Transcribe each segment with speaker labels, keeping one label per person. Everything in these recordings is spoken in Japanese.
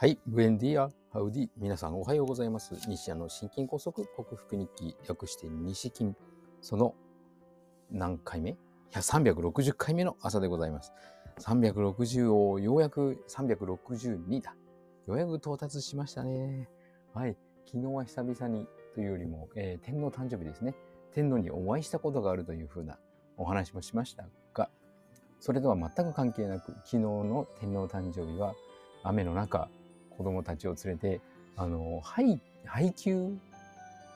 Speaker 1: はい、ブエンディア、ハウディ、皆さんおはようございます。西谷の心筋梗塞克服日記、略して西筋、その何回目？いや、360回目の朝でございます。360をようやく362だ。ようやく到達しましたね。はい、昨日は久々にというよりも、えー天皇誕生日ですね。天皇にお会いしたことがあるというふうなお話もしましたが、それとは全く関係なく、昨日の天皇誕生日は雨の中、子供たちを連れて、あの、配、配給？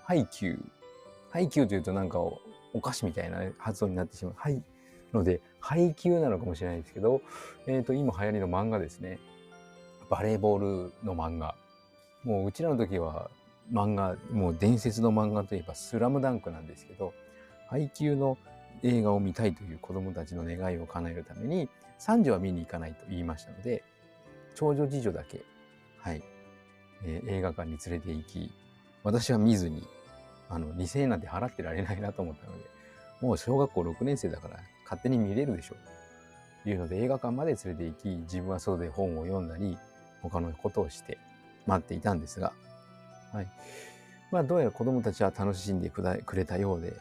Speaker 1: 配給？配給というとなんかおお菓子みたいな発音になってしまう。はい。ので、配給なのかもしれないですけど、えっ、と、今流行りの漫画ですね。バレーボールの漫画。もううちらの時は漫画、もう伝説の漫画といえばスラムダンクなんですけど、配給の映画を見たいという子供たちの願いを叶えるために、三女は見に行かないと言いましたので、長女次女だけ、はい、えー映画館に連れて行き、私は見ずに、あの、2000円なんて払ってられないなと思ったので、もう小学校6年生だから勝手に見れるでしょう。というので映画館まで連れて行き、自分は外で本を読んだり、他のことをして待っていたんですが、はい。まあ、どうやら子供たちは楽しんでくだくれたようで、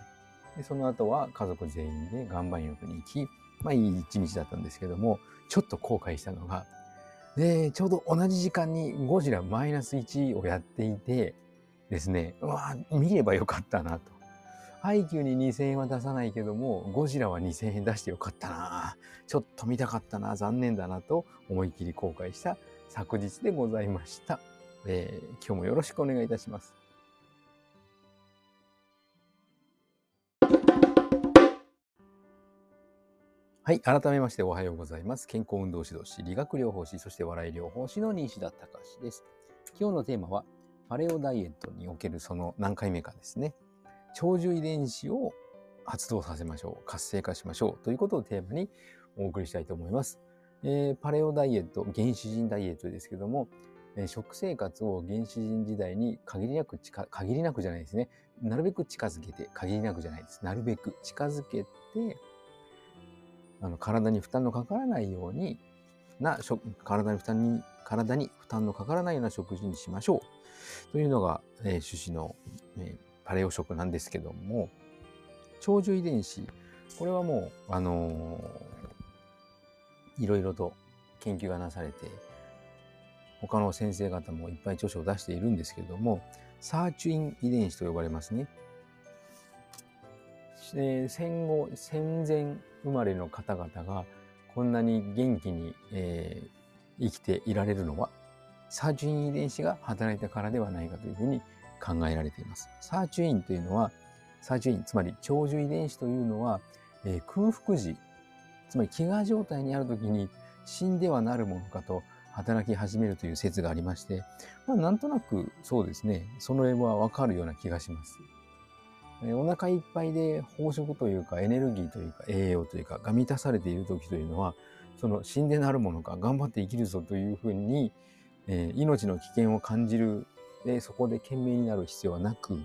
Speaker 1: でその後は家族全員で岩盤浴に行き、まあいい一日だったんですけども、ちょっと後悔したのが、で、ちょうど同じ時間にゴジラマイナス1をやっていてですね、うわ見ればよかったなと。IQ に2000円は出さないけども、ゴジラは2000円出してよかったなちょっと見たかったな残念だなと思い切り後悔した昨日でございました。えー今日もよろしくお願いいたします。はい。改めましておはようございます。健康運動指導士、理学療法士、そして笑い療法士の西田隆です。今日のテーマは、パレオダイエットにおけるその何回目かですね。長寿遺伝子を発動させましょう。活性化しましょう。ということをテーマにお送りしたいと思います。えーパレオダイエット、原始人ダイエットですけども、えー食生活を原始人時代に限りなく近、限りなくじゃないですね。なるべく近づけて、限りなくじゃないです。なるべく近づけて、あの体に負担のかからないようにな食体に負担に体に負担のかからないような食事にしましょうというのが、えー趣旨の、えーパレオ食なんですけども長寿遺伝子これはもうあのーいろいろと研究がなされて他の先生方もいっぱい著書を出しているんですけれどもサーチュイン遺伝子と呼ばれますね。えー戦後戦前生まれの方々がこんなに元気に、えー生きていられるのはサーチュイン遺伝子が働いたからではないかというふうに考えられています。サーチュインというのはサーチュインつまり長寿遺伝子というのは、えー空腹時つまり飢餓状態にある時に死んではなるものかと働き始めるという説がありまして、まあ、なんとなくそうですねその絵はわかるような気がします。えお腹いっぱいで飽食というかエネルギーというか栄養というかが満たされている時というのはその死んでなるものか頑張って生きるぞというふうに、えー命の危険を感じるでそこで懸命になる必要はなく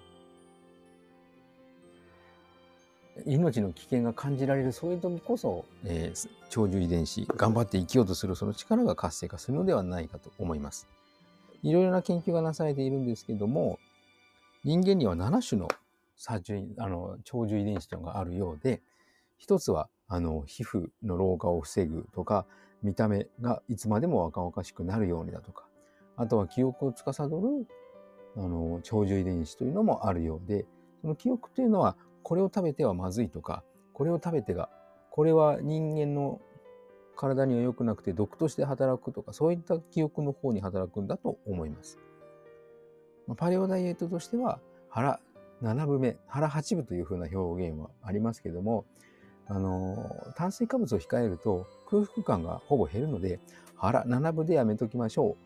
Speaker 1: 命の危険が感じられるそういう時こそ、えー長寿遺伝子頑張って生きようとするその力が活性化するのではないかと思います。いろいろな研究がなされているんですけども人間には7種のサーチュインあの長寿遺伝子というのがあるようで一つはあの皮膚の老化を防ぐとか見た目がいつまでも若々しくなるようにだとかあとは記憶を司るあの長寿遺伝子というのもあるようでその記憶というのはこれを食べてはまずいとかこれを食べてがこれは人間の体には良くなくて毒として働くとかそういった記憶の方に働くんだと思います。パレオダイエットとしては腹7分目腹8分というふうな表現はありますけどもあの炭水化物を控えると空腹感がほぼ減るので腹7分でやめときましょ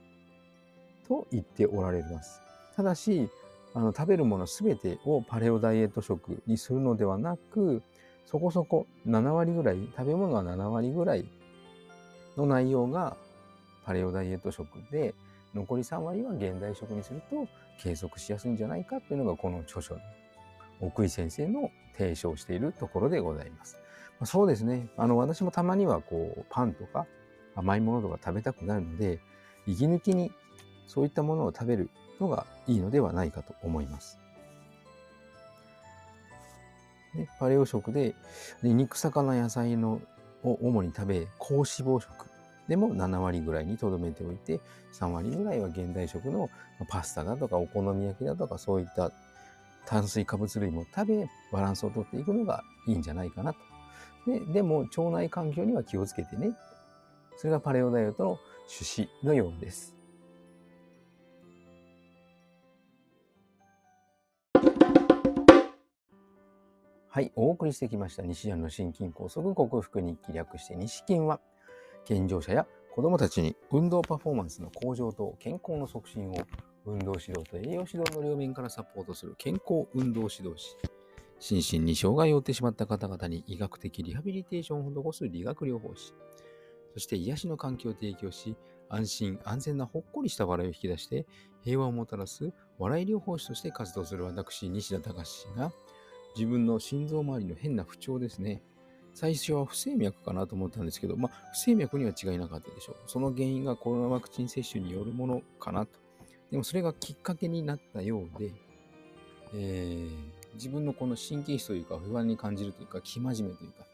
Speaker 1: うと言っておられます。ただしあの食べるものすべてをパレオダイエット食にするのではなくそこそこ7割ぐらい食べ物は7割ぐらいの内容がパレオダイエット食で残り3割は現代食にすると継続しやすいんじゃないかというのがこの著書の奥井先生の提唱しているところでございます。まあそうですねあの私もたまにはこうパンとか甘いものとか食べたくなるので息抜きにそういったものを食べるのがいいのではないかと思います。でパレオ食でで肉魚野菜のを主に食べ高脂肪食でも7割ぐらいにとどめておいて3割ぐらいは現代食のパスタだとかお好み焼きだとかそういった炭水化物類も食べバランスをとっていくのがいいんじゃないかなと。ででも腸内環境には気をつけてね。それがパレオダイエットの趣旨のようです。はい、お送りしてきました西山の心筋梗塞克服日記略して西筋は、健常者や子供たちに運動パフォーマンスの向上と健康の促進を運動指導と栄養指導の両面からサポートする健康運動指導士。心身に障害を負ってしまった方々に医学的リハビリテーションを施す理学療法士。そして癒しの環境を提供し、安心安全なほっこりした笑いを引き出して平和をもたらす笑い療法士として活動する私、西田隆が自分の心臓周りの変な不調ですね。最初は不整脈かなと思ったんですけど、まあ、不整脈には違いなかったでしょう。その原因がコロナワクチン接種によるものかなと。でもそれがきっかけになったようで、えー、自分のこの神経質というか不安に感じるというか、生真面目というか、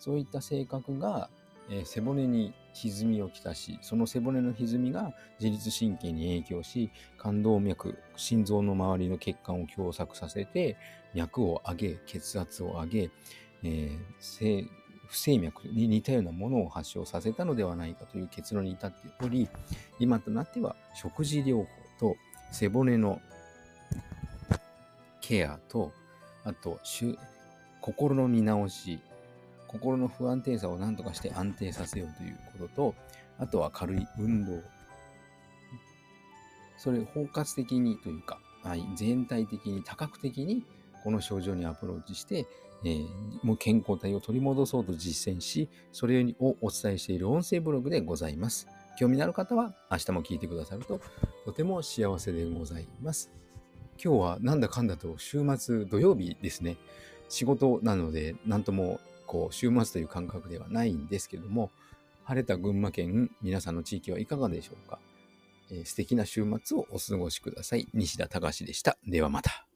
Speaker 1: そういった性格が、えー、背骨に歪みをきたし、その背骨の歪みが自律神経に影響し、冠動脈、心臓の周りの血管を狭窄させて、脈を上げ、血圧を上げ、えー、不整脈に似たようなものを発症させたのではないかという結論に至っており、今となっては食事療法と背骨のケアと、あと、心の見直し、心の不安定さを何とかして安定させようということと、あとは軽い運動。それ包括的にというか、はい、全体的に多角的にこの症状にアプローチして、えー、もう健康体を取り戻そうと実践し、それをお伝えしている音声ブログでございます。興味のある方は明日も聞いてくださるととても幸せでございます。今日はなんだかんだと週末土曜日ですね。仕事なので何ともこう週末という感覚ではないんですけども、晴れた群馬県皆さんの地域はいかがでしょうか、えー、素敵な週末をお過ごしください。西田隆でした。ではまた。